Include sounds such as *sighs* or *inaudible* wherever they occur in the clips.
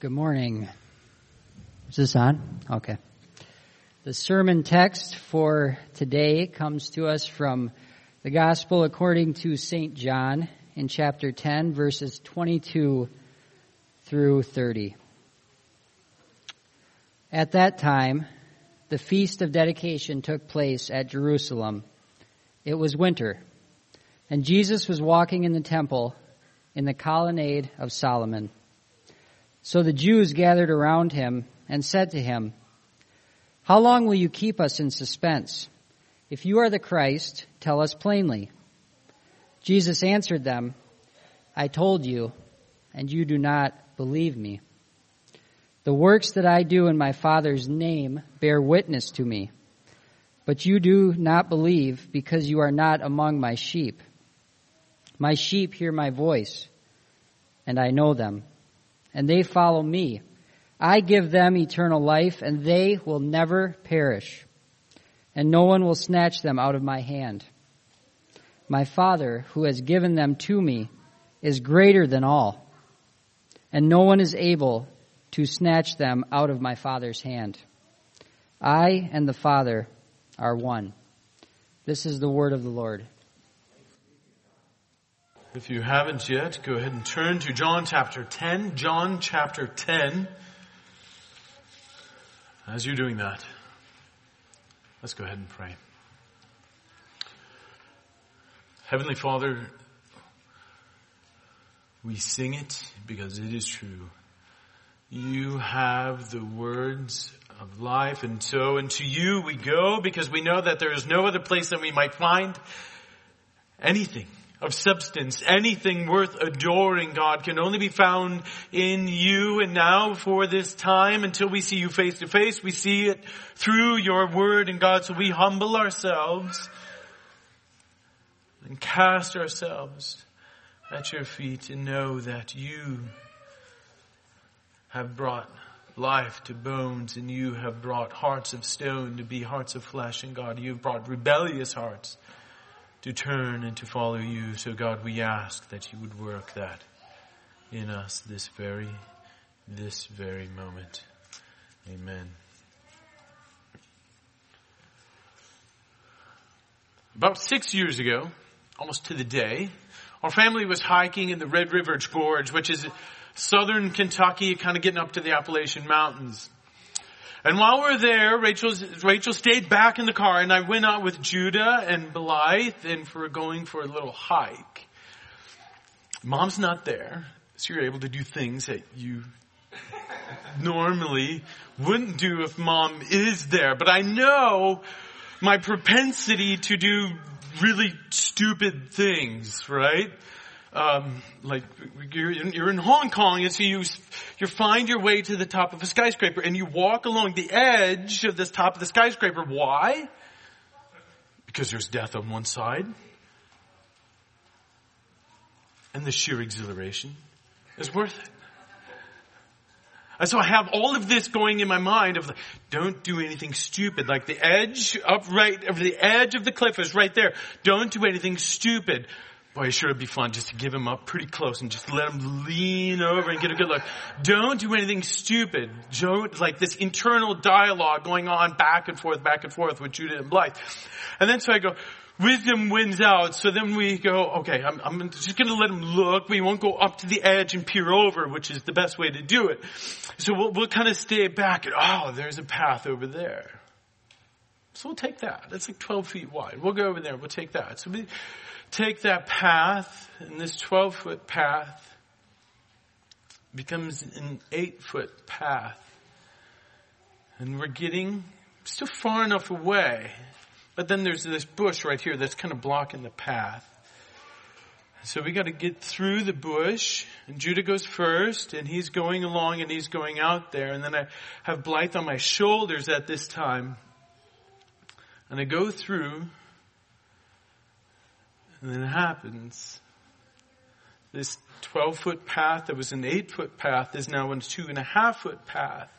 Good morning. Is this on? Okay. The sermon text for today comes to us from the Gospel according to St. John in chapter 10, verses 22 through 30. At that time, the feast of dedication took place at Jerusalem. It was winter, and Jesus was walking in the temple in the colonnade of Solomon. So the Jews gathered around him and said to him, How long will you keep us in suspense? If you are the Christ, tell us plainly. Jesus answered them, I told you, and you do not believe me. The works that I do in my Father's name bear witness to me, but you do not believe because you are not among my sheep. My sheep hear my voice, and I know them and they follow me. I give them eternal life, and they will never perish, and no one will snatch them out of my hand. My Father, who has given them to me, is greater than all, and no one is able to snatch them out of my Father's hand. I and the Father are one. This is the word of the Lord. If you haven't yet, go ahead and turn to John chapter 10. John chapter 10. As you're doing that, let's go ahead and pray. Heavenly Father, we sing it because it is true. You have the words of life and so into you we go because we know that there is no other place that we might find anything of substance, anything worth adoring, God, can only be found in you. And now for this time, until we see you face to face, we see it through your word and God. So we humble ourselves and cast ourselves at your feet and know that you have brought life to bones and you have brought hearts of stone to be hearts of flesh and God, you've brought rebellious hearts to turn and to follow you. So God, we ask that you would work that in us this very, this very moment. Amen. About six years ago, almost to the day, our family was hiking in the Red River Gorge, which is southern Kentucky, kind of getting up to the Appalachian Mountains. And while we're there, Rachel, Rachel stayed back in the car and I went out with Judah and Blythe and for going for a little hike. Mom's not there, so you're able to do things that you normally wouldn't do if mom is there. But I know my propensity to do really stupid things, right? Um, like you're in, you're in, Hong Kong and so you you find your way to the top of a skyscraper and you walk along the edge of this top of the skyscraper. Why? Because there's death on one side and the sheer exhilaration is worth it. And so I have all of this going in my mind of like, don't do anything stupid. Like the edge up right, of the edge of the cliff is right there. Don't do anything stupid. Boy, sure it'd be fun just to give him up pretty close and just let him lean over and get a good look. Don't do anything stupid. Don't, like this internal dialogue going on back and forth, back and forth with Judah and Blythe. And then so I go, wisdom wins out. So then we go, okay, I'm, I'm just going to let him look. We won't go up to the edge and peer over, which is the best way to do it. So we'll, we'll kind of stay back and, oh, there's a path over there. So we'll take that. It's like 12 feet wide. We'll go over there. We'll take that. So we, take that path, and this 12 foot path becomes an 8 foot path. And we're getting still far enough away. But then there's this bush right here that's kind of blocking the path. So we got to get through the bush, and Judah goes first, and he's going along and he's going out there, and then I have Blythe on my shoulders at this time, and I go through, and then it happens. This 12 foot path that was an 8 foot path is now a two and a half foot path.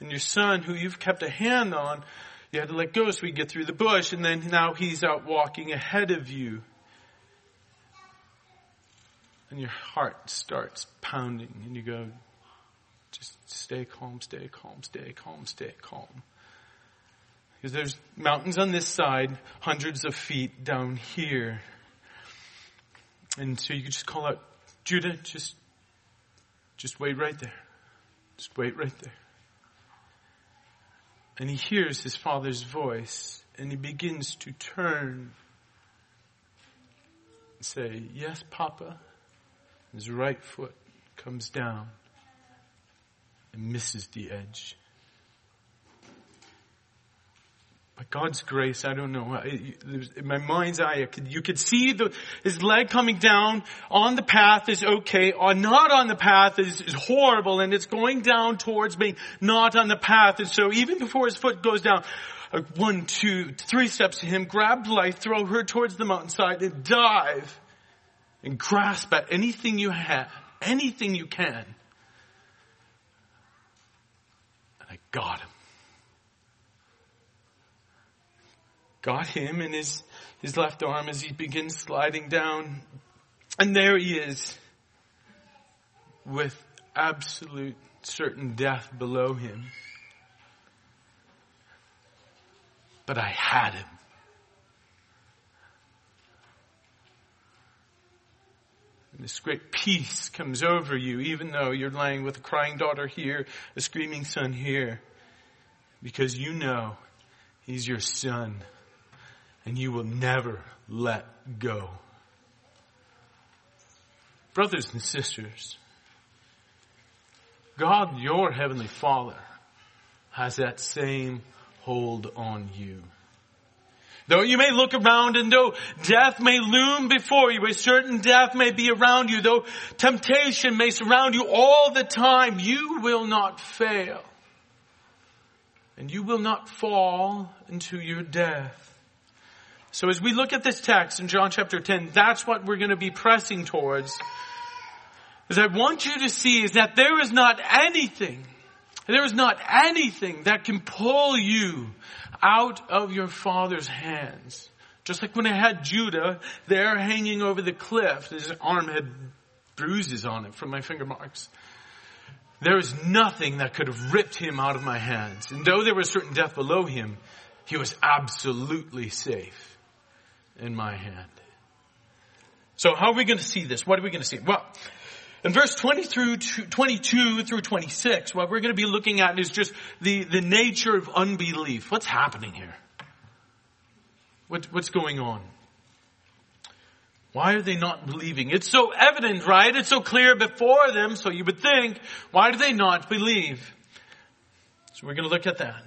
And your son, who you've kept a hand on, you had to let go so we get through the bush, and then now he's out walking ahead of you. And your heart starts pounding, and you go, Just stay calm, stay calm, stay calm, stay calm. Because there's mountains on this side, hundreds of feet down here. And so you could just call out, Judah, just, just wait right there. Just wait right there. And he hears his father's voice and he begins to turn and say, Yes, Papa. His right foot comes down and misses the edge. God's grace, I don't know. In my mind's eye, could, you could see the, his leg coming down on the path is okay. On not on the path is, is horrible, and it's going down towards being not on the path. And so even before his foot goes down, uh, one, two, three steps to him, grab Blythe, throw her towards the mountainside, and dive and grasp at anything you have, anything you can. And I got him. Got him in his, his left arm as he begins sliding down. And there he is with absolute certain death below him. But I had him. And this great peace comes over you, even though you're lying with a crying daughter here, a screaming son here, because you know he's your son and you will never let go. Brothers and sisters, God, your heavenly Father, has that same hold on you. Though you may look around and though death may loom before you, a certain death may be around you, though temptation may surround you all the time, you will not fail. And you will not fall into your death. So as we look at this text in John chapter 10, that's what we're going to be pressing towards. Is I want you to see is that there is not anything, there is not anything that can pull you out of your father's hands. Just like when I had Judah there hanging over the cliff, his arm had bruises on it from my finger marks. There is nothing that could have ripped him out of my hands. And though there was certain death below him, he was absolutely safe in my hand. So how are we going to see this? What are we going to see? Well, in verse 20 through 22 through 26, what we're going to be looking at is just the, the nature of unbelief. What's happening here? What, what's going on? Why are they not believing? It's so evident, right? It's so clear before them, so you would think, why do they not believe? So we're going to look at that.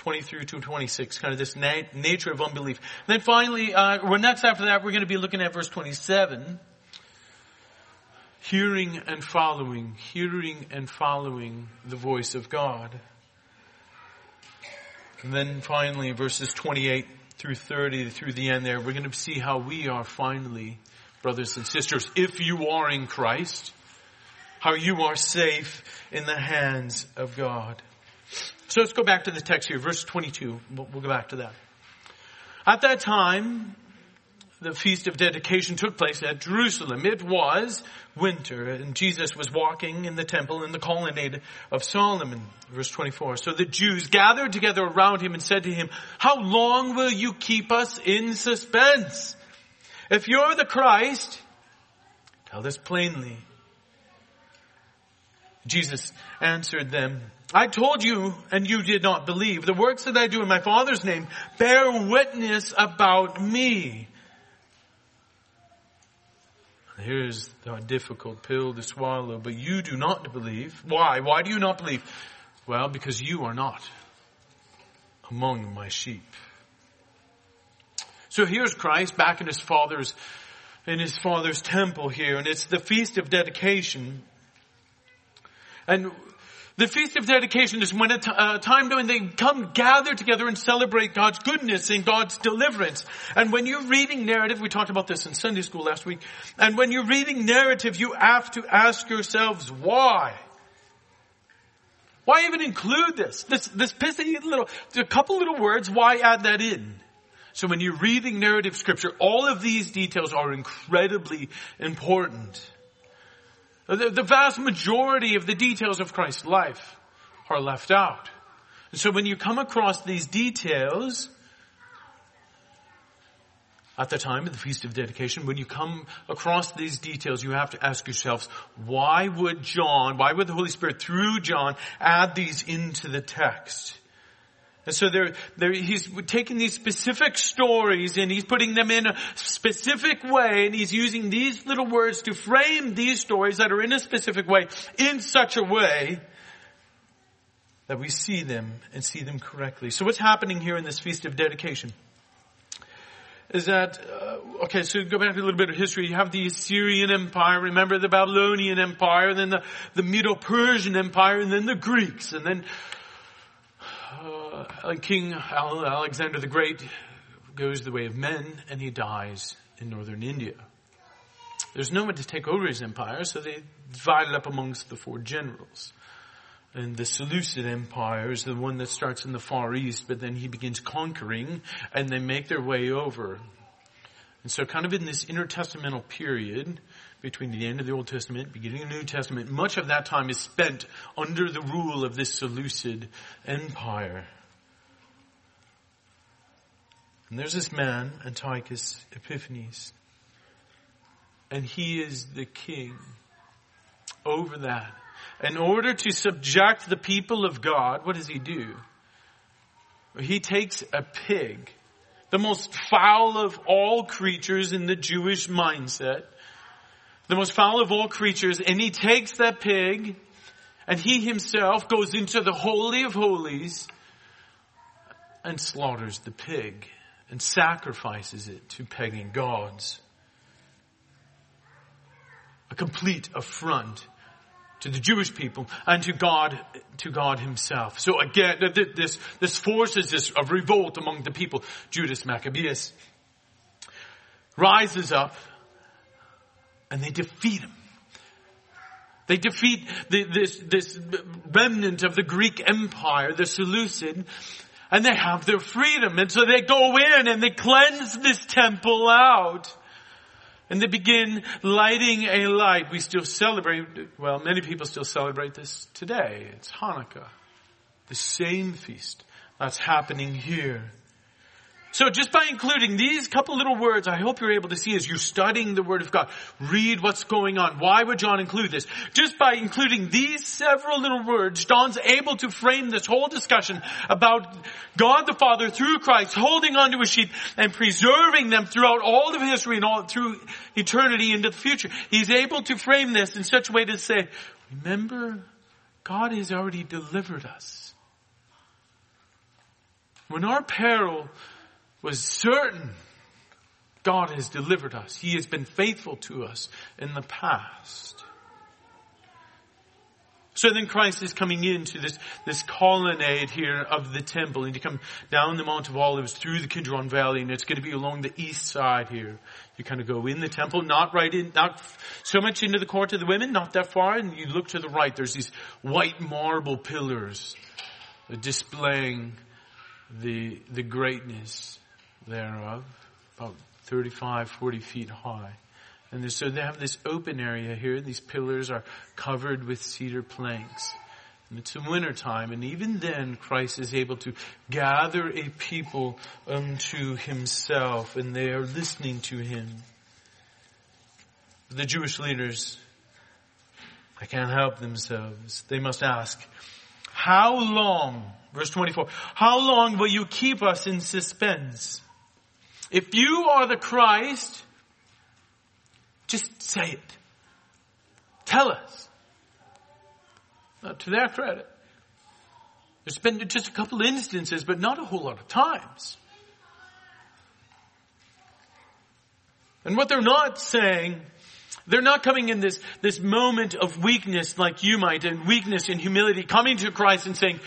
23 to 26, kind of this na- nature of unbelief. And then finally, uh, next after that, we're going to be looking at verse 27. Hearing and following, hearing and following the voice of God. And then finally, verses 28 through 30 through the end there, we're going to see how we are finally, brothers and sisters, if you are in Christ, how you are safe in the hands of God. So let's go back to the text here, verse 22. We'll, go back to that. At that time, the feast of dedication took place at Jerusalem. It was winter and Jesus was walking in the temple in the colonnade of Solomon. Verse 24. So the Jews gathered together around him and said to him, how long will you keep us in suspense? If you're the Christ, tell us plainly. Jesus answered them, I told you and you did not believe. The works that I do in my Father's name bear witness about me. Here's the difficult pill to swallow, but you do not believe. Why? Why do you not believe? Well, because you are not among my sheep. So here's Christ back in his father's, in his father's temple here, and it's the feast of dedication. And the Feast of Dedication is when a uh, time when they come gather together and celebrate God's goodness and God's deliverance. And when you're reading narrative, we talked about this in Sunday school last week, and when you're reading narrative, you have to ask yourselves why. Why even include this? This, this pissy little, a couple little words, why add that in? So when you're reading narrative scripture, all of these details are incredibly important. The, the vast majority of the details of Christ's life are left out. And so when you come across these details, at the time of the Feast of Dedication, when you come across these details, you have to ask yourselves, why would John, why would the Holy Spirit through John add these into the text? And so there, there, he's taking these specific stories and he's putting them in a specific way and he's using these little words to frame these stories that are in a specific way in such a way that we see them and see them correctly. So what's happening here in this Feast of Dedication? Is that, uh, okay, so go back a little bit of history. You have the Assyrian Empire, remember the Babylonian Empire, then the, the Medo-Persian Empire, and then the Greeks, and then uh, King Alexander the Great goes the way of men and he dies in northern India. There's no one to take over his empire, so they divide it up amongst the four generals. And the Seleucid Empire is the one that starts in the Far East, but then he begins conquering and they make their way over. And so kind of in this intertestamental period, between the end of the Old Testament, beginning of the New Testament, much of that time is spent under the rule of this Seleucid Empire. And there's this man, Antiochus Epiphanes, and he is the king over that. In order to subject the people of God, what does he do? He takes a pig, the most foul of all creatures in the Jewish mindset, the most foul of all creatures, and he takes that pig and he himself goes into the Holy of Holies and slaughters the pig and sacrifices it to pagan gods. A complete affront to the Jewish people and to God, to God himself. So again, this, this forces this a revolt among the people. Judas Maccabeus rises up and they defeat him. They defeat the, this, this remnant of the Greek Empire, the Seleucid, and they have their freedom. And so they go in and they cleanse this temple out. And they begin lighting a light. We still celebrate, well, many people still celebrate this today. It's Hanukkah. The same feast that's happening here. So just by including these couple little words, I hope you're able to see as you're studying the Word of God, read what's going on. Why would John include this? Just by including these several little words, John's able to frame this whole discussion about God the Father through Christ holding onto his sheep and preserving them throughout all of history and all through eternity into the future. He's able to frame this in such a way to say, remember, God has already delivered us. When our peril was certain God has delivered us. He has been faithful to us in the past. So then Christ is coming into this, this colonnade here of the temple and you come down the Mount of Olives through the Kidron Valley and it's going to be along the east side here. You kind of go in the temple, not right in, not so much into the court of the women, not that far, and you look to the right, there's these white marble pillars uh, displaying the, the greatness thereof, about 35, 40 feet high. And so they have this open area here. These pillars are covered with cedar planks. And it's in winter time, and even then Christ is able to gather a people unto himself, and they are listening to him. The Jewish leaders, they can't help themselves. They must ask, how long, verse 24, how long will you keep us in suspense? If you are the Christ, just say it. Tell us. Now, to their credit, there's been just a couple instances, but not a whole lot of times. And what they're not saying, they're not coming in this, this moment of weakness like you might, and weakness and humility, coming to Christ and saying,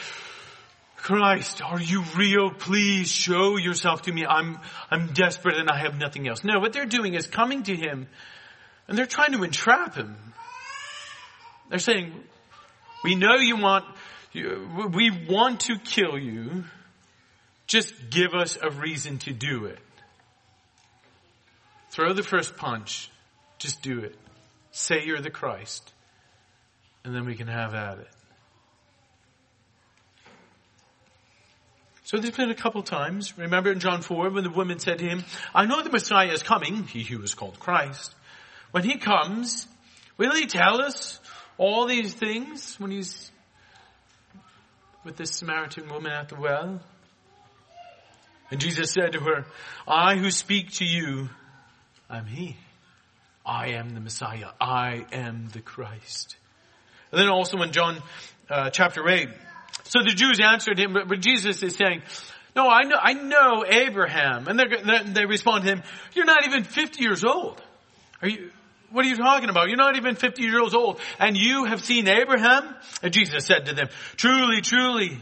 Christ, are you real? Please show yourself to me. I'm, I'm desperate and I have nothing else. No, what they're doing is coming to him and they're trying to entrap him. They're saying, we know you want, we want to kill you. Just give us a reason to do it. Throw the first punch. Just do it. Say you're the Christ. and then we can have at it. So there's been a couple times. Remember in John 4 when the woman said to him, I know the Messiah is coming, he who is called Christ. When he comes, will he tell us all these things when he's with this Samaritan woman at the well? And Jesus said to her, I who speak to you, I'm he. I am the Messiah. I am the Christ. And then also in John uh, chapter 8, so the Jews answered him, but, but Jesus is saying, no, I know, I know Abraham. And they respond to him, you're not even 50 years old. Are you, what are you talking about? You're not even 50 years old and you have seen Abraham? And Jesus said to them, truly, truly,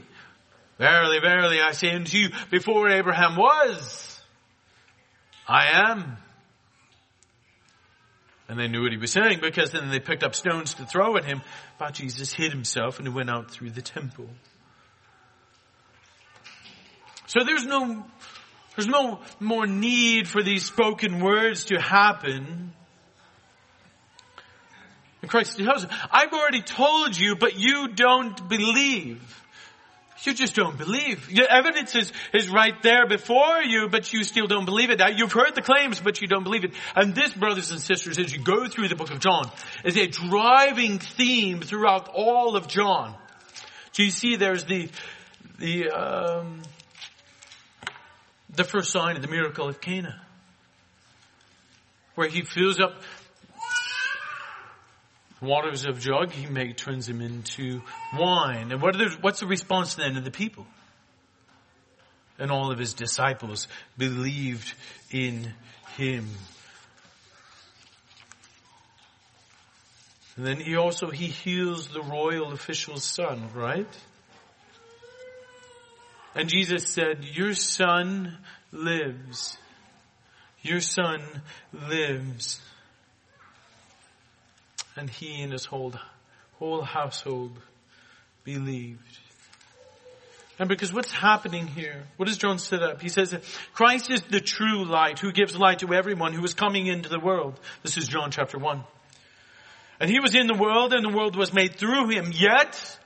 verily, verily, I say unto you, before Abraham was, I am. And they knew what he was saying because then they picked up stones to throw at him. But Jesus hid himself and he went out through the temple. So there's no, there's no more need for these spoken words to happen. And Christ tells us, I've already told you, but you don't believe. You just don't believe. The evidence is, is right there before you, but you still don't believe it. You've heard the claims, but you don't believe it. And this, brothers and sisters, as you go through the book of John, is a driving theme throughout all of John. So you see there's the, the, um, the first sign of the miracle of Cana. Where he fills up waters of jug, he make, turns them into wine. And what the, what's the response then of the people? And all of his disciples believed in him. And then he also, he heals the royal official's son, right? And Jesus said, your son lives. Your son lives. And he and his whole, whole household believed. And because what's happening here, what does John set up? He says that Christ is the true light who gives light to everyone who is coming into the world. This is John chapter 1. And he was in the world and the world was made through him, yet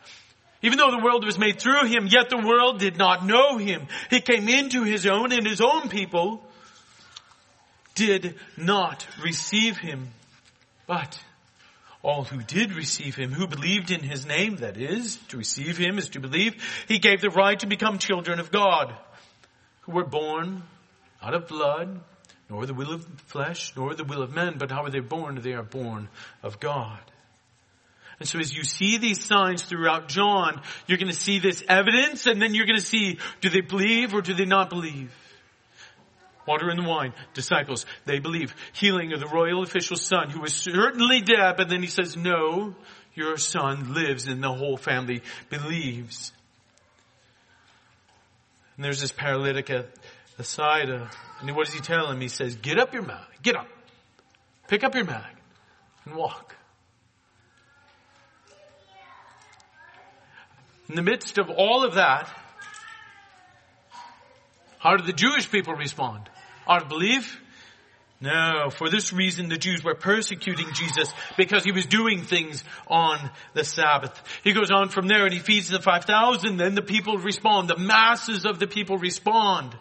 even though the world was made through him, yet the world did not know him. He came into his own and his own people did not receive him. But all who did receive him, who believed in his name, that is, to receive him is to believe, he gave the right to become children of God, who were born not of blood, nor the will of flesh, nor the will of men, but how are they born? They are born of God. And so as you see these signs throughout John, you're going to see this evidence and then you're going to see, do they believe or do they not believe? Water and wine, disciples, they believe. Healing of the royal official's son who was certainly dead, but then he says, no, your son lives and the whole family believes. And there's this paralytic at the side of, and what does he tell him? He says, get up your mat, get up, pick up your mat and walk. In the midst of all of that, how did the Jewish people respond? Out of belief? No, for this reason the Jews were persecuting Jesus because he was doing things on the Sabbath. He goes on from there and he feeds the 5,000, then the people respond, the masses of the people respond.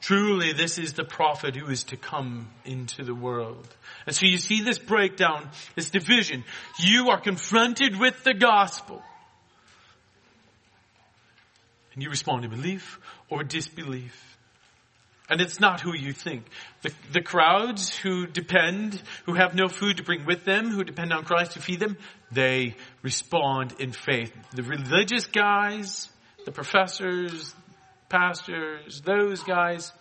Truly, this is the prophet who is to come into the world. And so you see this breakdown, this division. You are confronted with the gospel. And you respond to belief or disbelief. And it's not who you think. The, the crowds who depend, who have no food to bring with them, who depend on Christ to feed them, they respond in faith. The religious guys, the professors, pastors, those guys,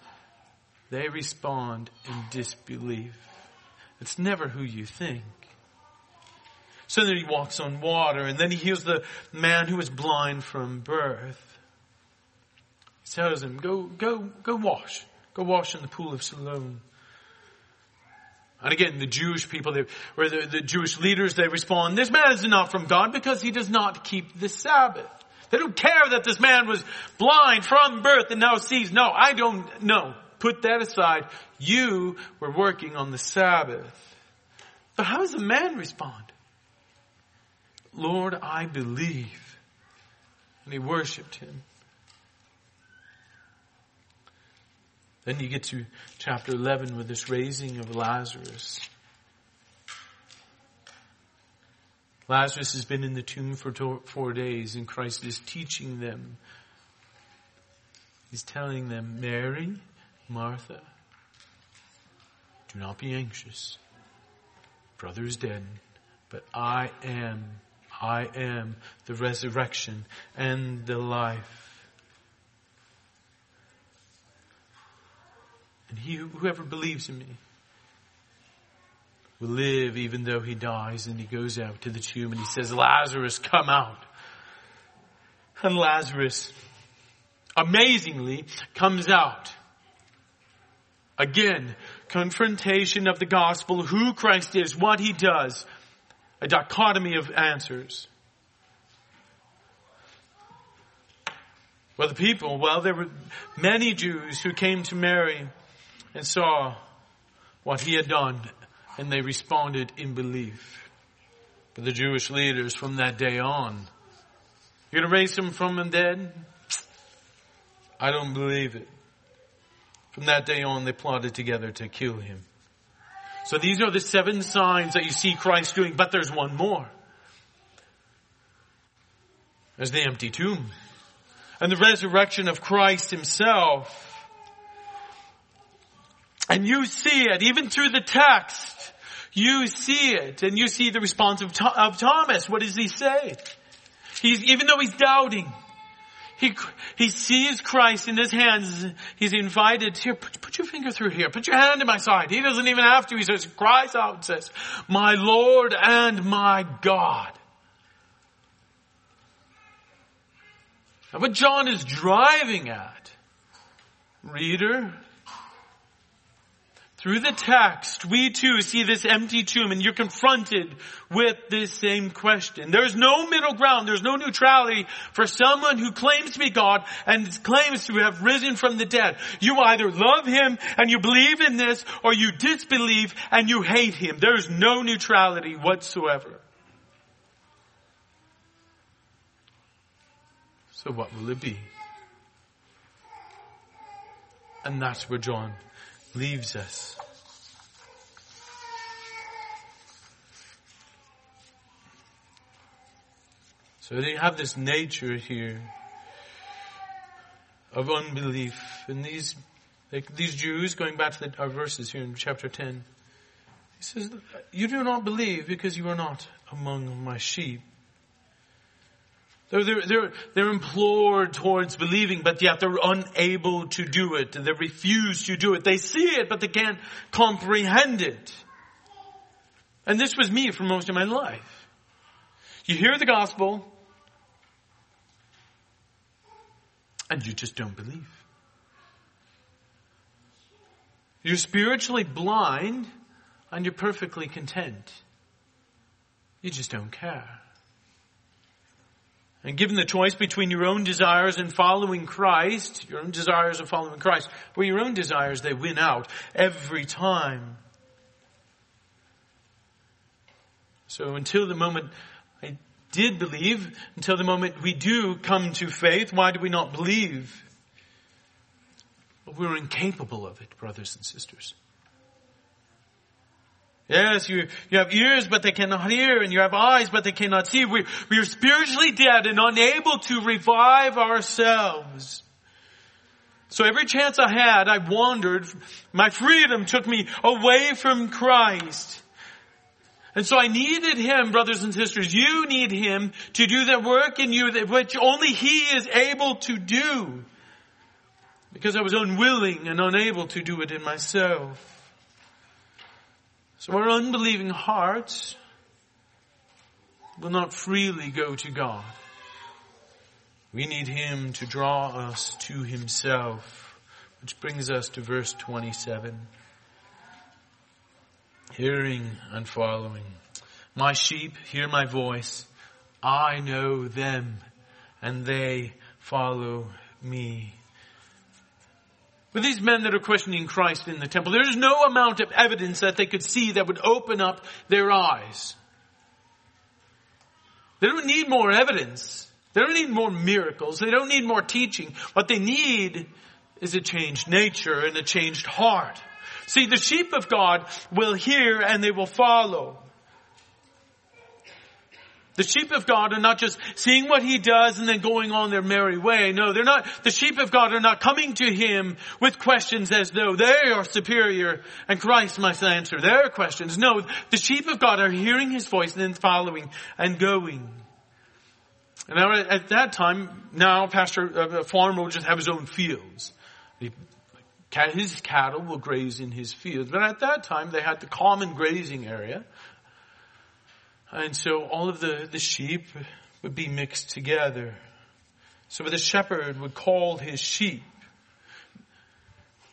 they respond in disbelief. It's never who you think. So then he walks on water and then he heals the man who was blind from birth He tells him, go, go, go wash. Go wash in the pool of Siloam. And again, the Jewish people, they, or the, the Jewish leaders, they respond, this man is not from God because he does not keep the Sabbath. They don't care that this man was blind from birth and now sees. No, I don't know. Put that aside. You were working on the Sabbath. But how does the man respond? Lord, I believe. And he worshiped him. Then you get to chapter 11 with this raising of Lazarus. Lazarus has been in the tomb for four days and Christ is teaching them. He's telling them, Mary, Martha, do not be anxious. Brother is dead, but I am, I am the resurrection and the life. And he, whoever believes in me will live even though he dies. And he goes out to the tomb and he says, Lazarus, come out. And Lazarus, amazingly, comes out. Again, confrontation of the gospel, who Christ is, what he does, a dichotomy of answers. Well, the people, well, there were many Jews who came to Mary and saw what he had done, and they responded in belief. But the Jewish leaders from that day on, you're going to raise him from the dead? I don't believe it. From that day on, they plotted together to kill him. So these are the seven signs that you see Christ doing, but there's one more. There's the empty tomb and the resurrection of Christ himself. And you see it, even through the text. You see it, and you see the response of, of Thomas. What does he say? He's, even though he's doubting, he, he sees Christ in his hands. He's invited, here, put, put, your finger through here. Put your hand in my side. He doesn't even have to. He says, cries out and says, my Lord and my God. Now what John is driving at, reader, through the text, we too see this empty tomb and you're confronted with this same question. There's no middle ground. There's no neutrality for someone who claims to be God and claims to have risen from the dead. You either love Him and you believe in this or you disbelieve and you hate Him. There's no neutrality whatsoever. So what will it be? And that's where John leaves us. So they have this nature here of unbelief. And these, like these Jews, going back to the, our verses here in chapter 10, he says, you do not believe because you are not among my sheep. They're, they're, they're, implored towards believing, but yet they're unable to do it. And they refuse to do it. They see it, but they can't comprehend it. And this was me for most of my life. You hear the gospel, and you just don't believe. You're spiritually blind, and you're perfectly content. You just don't care. And given the choice between your own desires and following Christ, your own desires and following Christ, well, your own desires, they win out every time. So until the moment I did believe, until the moment we do come to faith, why do we not believe? Well, we're incapable of it, brothers and sisters. Yes, you, you have ears, but they cannot hear, and you have eyes, but they cannot see. We, we are spiritually dead and unable to revive ourselves. So every chance I had, I wandered. My freedom took me away from Christ. And so I needed Him, brothers and sisters. You need Him to do the work in you that which only He is able to do. Because I was unwilling and unable to do it in myself. So our unbelieving hearts will not freely go to God. We need Him to draw us to Himself, which brings us to verse 27. Hearing and following. My sheep hear my voice. I know them and they follow me. With these men that are questioning Christ in the temple, there's no amount of evidence that they could see that would open up their eyes. They don't need more evidence. They don't need more miracles. They don't need more teaching. What they need is a changed nature and a changed heart. See, the sheep of God will hear and they will follow. The sheep of God are not just seeing what he does and then going on their merry way. No, they're not, the sheep of God are not coming to him with questions as though they are superior and Christ must answer their questions. No, the sheep of God are hearing his voice and then following and going. And now at that time, now pastor, uh, a farmer will just have his own fields. His cattle will graze in his fields. But at that time, they had the common grazing area. And so all of the, the sheep would be mixed together. So the shepherd would call his sheep.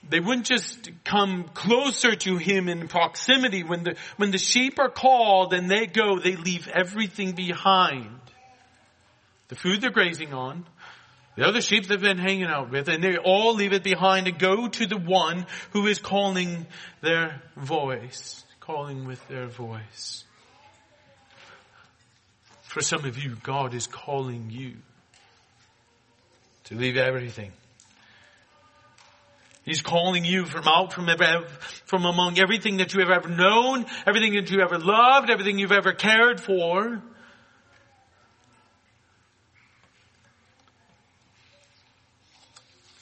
They wouldn't just come closer to him in proximity. When the, when the sheep are called and they go, they leave everything behind. The food they're grazing on, the other sheep they've been hanging out with, and they all leave it behind and go to the one who is calling their voice, calling with their voice. For some of you, God is calling you to leave everything. He's calling you from out from, from among everything that you have ever known, everything that you ever loved, everything you've ever cared for.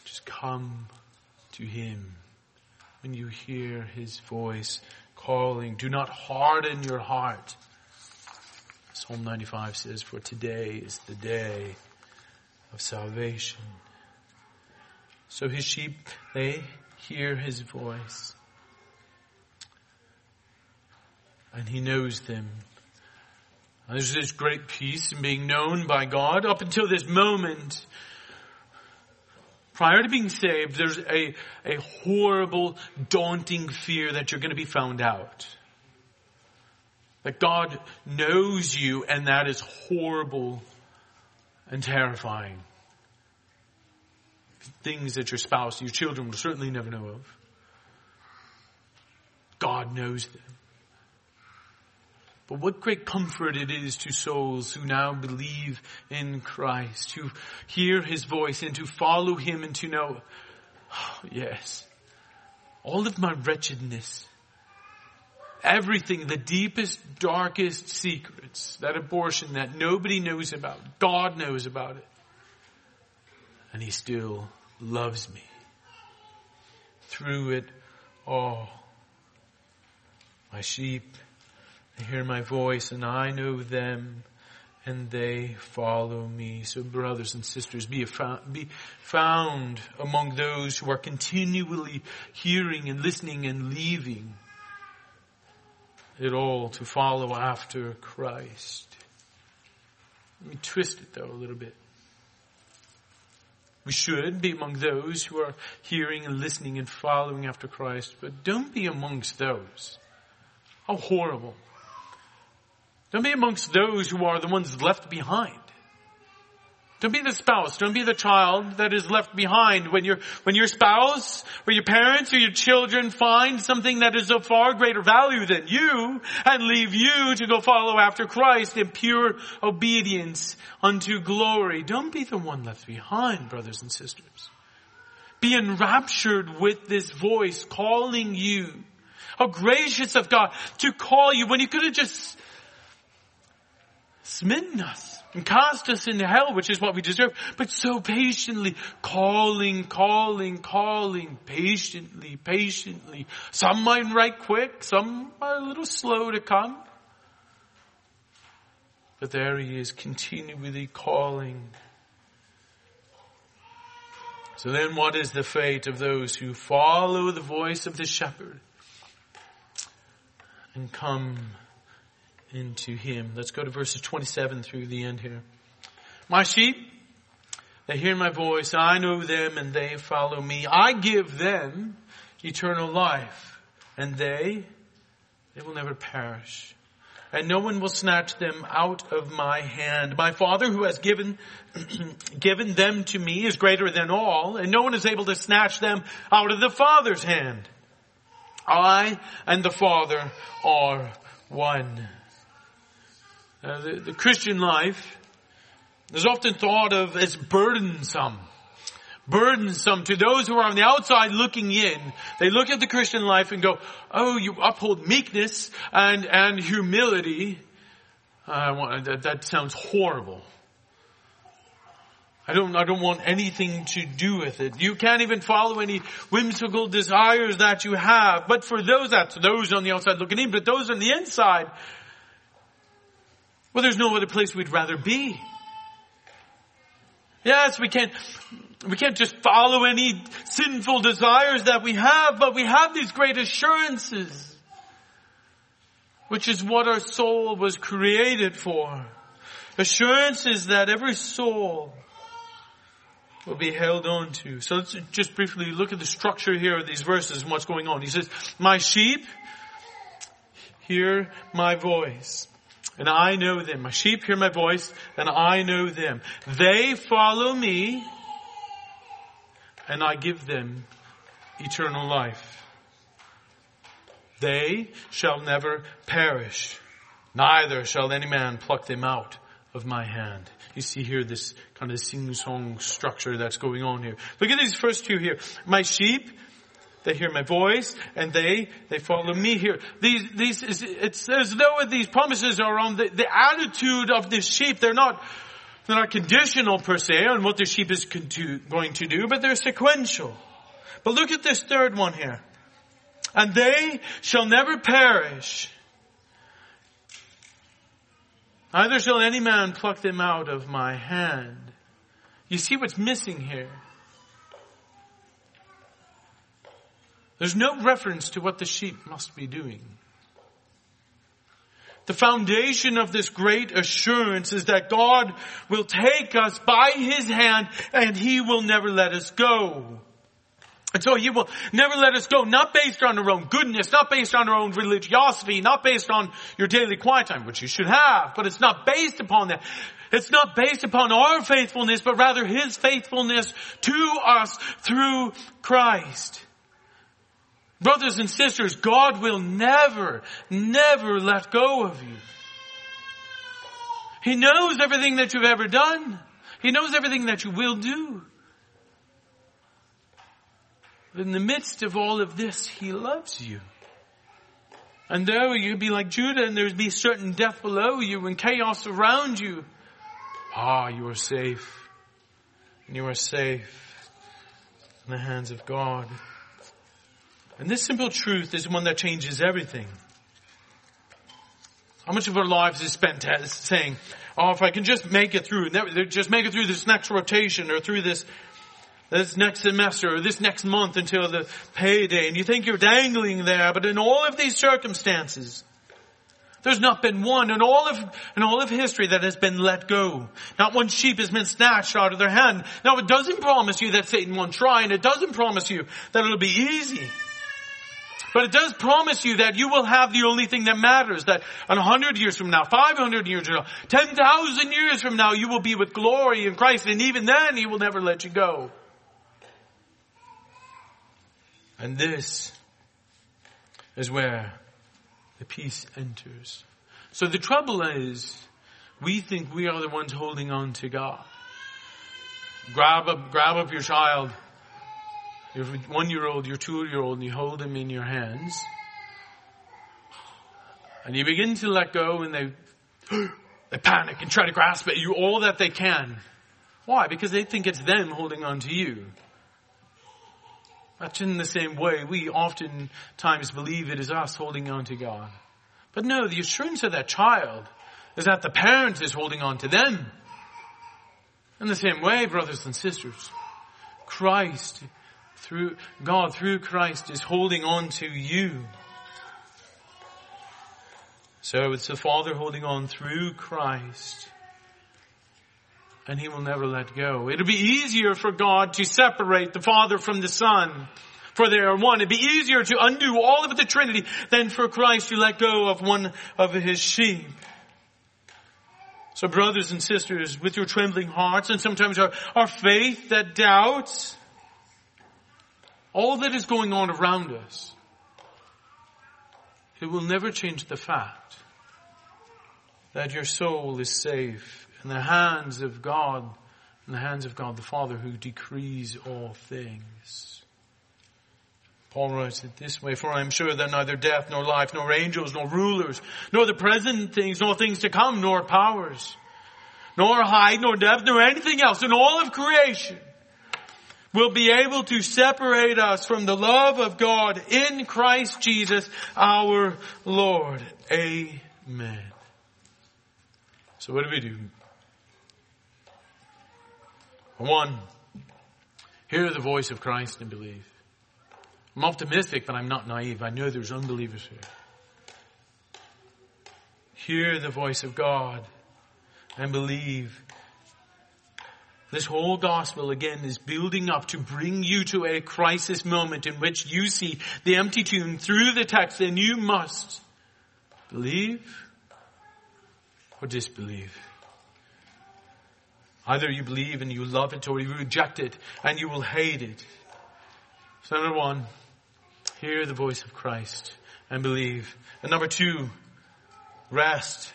Just come to Him when you hear His voice calling. Do not harden your heart. Psalm 95 says, For today is the day of salvation. So his sheep, they hear his voice. And he knows them. And there's this great peace in being known by God. Up until this moment, prior to being saved, there's a, a horrible, daunting fear that you're going to be found out. That God knows you and that is horrible and terrifying. Things that your spouse, your children will certainly never know of. God knows them. But what great comfort it is to souls who now believe in Christ, who hear His voice and to follow Him and to know, oh, *sighs* yes, all of my wretchedness, everything, the deepest, darkest secrets, that abortion that nobody knows about. God knows about it. And He still loves me. Through it all. My sheep, they hear my voice and I know them and they follow me. So brothers and sisters, be, found, be found among those who are continually hearing and listening and leaving it all to follow after Christ. Let me twist it though a little bit. We should be among those who are hearing and listening and following after Christ, but don't be amongst those. How horrible. Don't be amongst those who are the ones left behind. Don't be the spouse. Don't be the child that is left behind when your, when your spouse or your parents or your children find something that is of far greater value than you and leave you to go follow after Christ in pure obedience unto glory. Don't be the one left behind, brothers and sisters. Be enraptured with this voice calling you. How gracious of God to call you when he could have just smitten us and cast us into hell, which is what we deserve, but so patiently calling, calling, calling, patiently, patiently. Some might write quick, some are a little slow to come. But there he is continually calling. So then what is the fate of those who follow the voice of the shepherd and come into him. Let's go to verses 27 through the end here. My sheep, they hear my voice. I know them and they follow me. I give them eternal life and they, they will never perish. And no one will snatch them out of my hand. My Father who has given, *clears throat* given them to me is greater than all, and no one is able to snatch them out of the Father's hand. I and the Father are one. Uh, the, the Christian life is often thought of as burdensome. Burdensome to those who are on the outside looking in. They look at the Christian life and go, oh, you uphold meekness and, and humility. Uh, that, that sounds horrible. I don't, I don't want anything to do with it. You can't even follow any whimsical desires that you have. But for those, that's those on the outside looking in, but those on the inside, well, there's no other place we'd rather be. Yes, we can't, we can't just follow any sinful desires that we have, but we have these great assurances, which is what our soul was created for. Assurances that every soul will be held on to. So let's just briefly look at the structure here of these verses and what's going on. He says, my sheep hear my voice and I know them. My sheep hear my voice and I know them. They follow me and I give them eternal life. They shall never perish. Neither shall any man pluck them out of my hand. You see here this kind of sing-song structure that's going on here. Look at these first two here. My sheep, they hear my voice, and they, they follow me here. These, these, it's as though these promises are on the, the attitude of the sheep. They're not, they're not conditional per se on what the sheep is going to do, but they're sequential. But look at this third one here. And they shall never perish. Neither shall any man pluck them out of my hand. You see what's missing here? There's no reference to what the sheep must be doing. The foundation of this great assurance is that God will take us by His hand and He will never let us go. And so he will never let us go, not based on our own goodness, not based on our own religiosity, not based on your daily quiet time, which you should have, but it's not based upon that. It's not based upon our faithfulness, but rather his faithfulness to us through Christ. Brothers and sisters, God will never, never let go of you. He knows everything that you've ever done. He knows everything that you will do. But in the midst of all of this, He loves you. And though you'd be like Judah and there'd be certain death below you and chaos around you, ah, you are safe. And you are safe in the hands of God. And this simple truth is one that changes everything. How much of our lives is spent saying, oh, if I can just make it through, just make it through this next rotation or through this this next semester or this next month until the payday and you think you're dangling there, but in all of these circumstances, there's not been one in all of, in all of history that has been let go. Not one sheep has been snatched out of their hand. Now it doesn't promise you that Satan won't try and it doesn't promise you that it'll be easy. But it does promise you that you will have the only thing that matters, that a hundred years from now, 500 years from now, 10,000 years from now, you will be with glory in Christ and even then He will never let you go. And this is where the peace enters. So the trouble is, we think we are the ones holding on to God. Grab up, grab up your child, your one year old, your two year old, and you hold them in your hands. And you begin to let go and they, *gasps* they panic and try to grasp at you all that they can. Why? Because they think it's them holding on to you. Much in the same way, we oftentimes believe it is us holding on to God. But no, the assurance of that child is that the parent is holding on to them. In the same way, brothers and sisters, Christ, through, God through Christ is holding on to you. So it's the Father holding on through Christ and he will never let go. It'll be easier for God to separate the Father from the Son, for they are one. It'd be easier to undo all of the Trinity than for Christ to let go of one of his sheep. So brothers and sisters, with your trembling hearts and sometimes our, our faith that doubts, all that is going on around us, it will never change the fact that your soul is safe in the hands of God, in the hands of God the Father who decrees all things. Paul writes it this way, for I am sure that neither death, nor life, nor angels, nor rulers, nor the present things, nor things to come, nor powers, nor height, nor depth, nor anything else in all of creation will be able to separate us from the love of God in Christ Jesus our Lord. Amen. So what do we do? One, hear the voice of Christ and believe. I'm optimistic, but I'm not naive. I know there's unbelievers here. Hear the voice of God and believe. This whole gospel again is building up to bring you to a crisis moment in which you see the empty tomb through the text and you must believe or disbelieve. Either you believe and you love it or you reject it and you will hate it. So number one, hear the voice of Christ and believe. And number two, rest.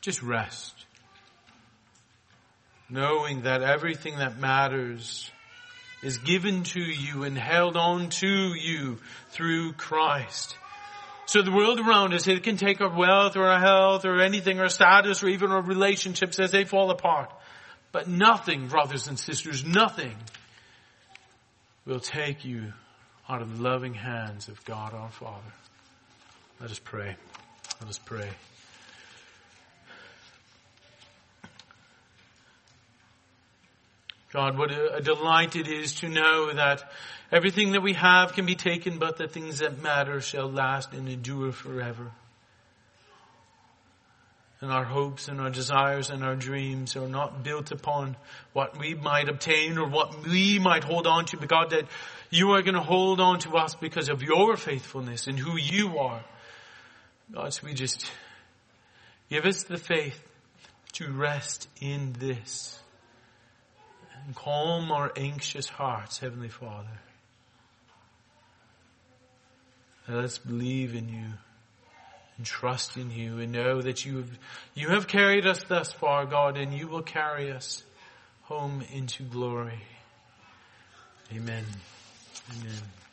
Just rest. Knowing that everything that matters is given to you and held on to you through Christ. So the world around us, it can take our wealth or our health or anything, our status or even our relationships as they fall apart. But nothing, brothers and sisters, nothing will take you out of the loving hands of God our Father. Let us pray. Let us pray. God, what a delight it is to know that everything that we have can be taken, but the things that matter shall last and endure forever. And our hopes and our desires and our dreams are not built upon what we might obtain or what we might hold on to, but God, that you are going to hold on to us because of your faithfulness and who you are. God, so we just give us the faith to rest in this and calm our anxious hearts, Heavenly Father. Let us believe in you and trust in you and know that you have, you have carried us thus far, God, and you will carry us home into glory. Amen. Amen.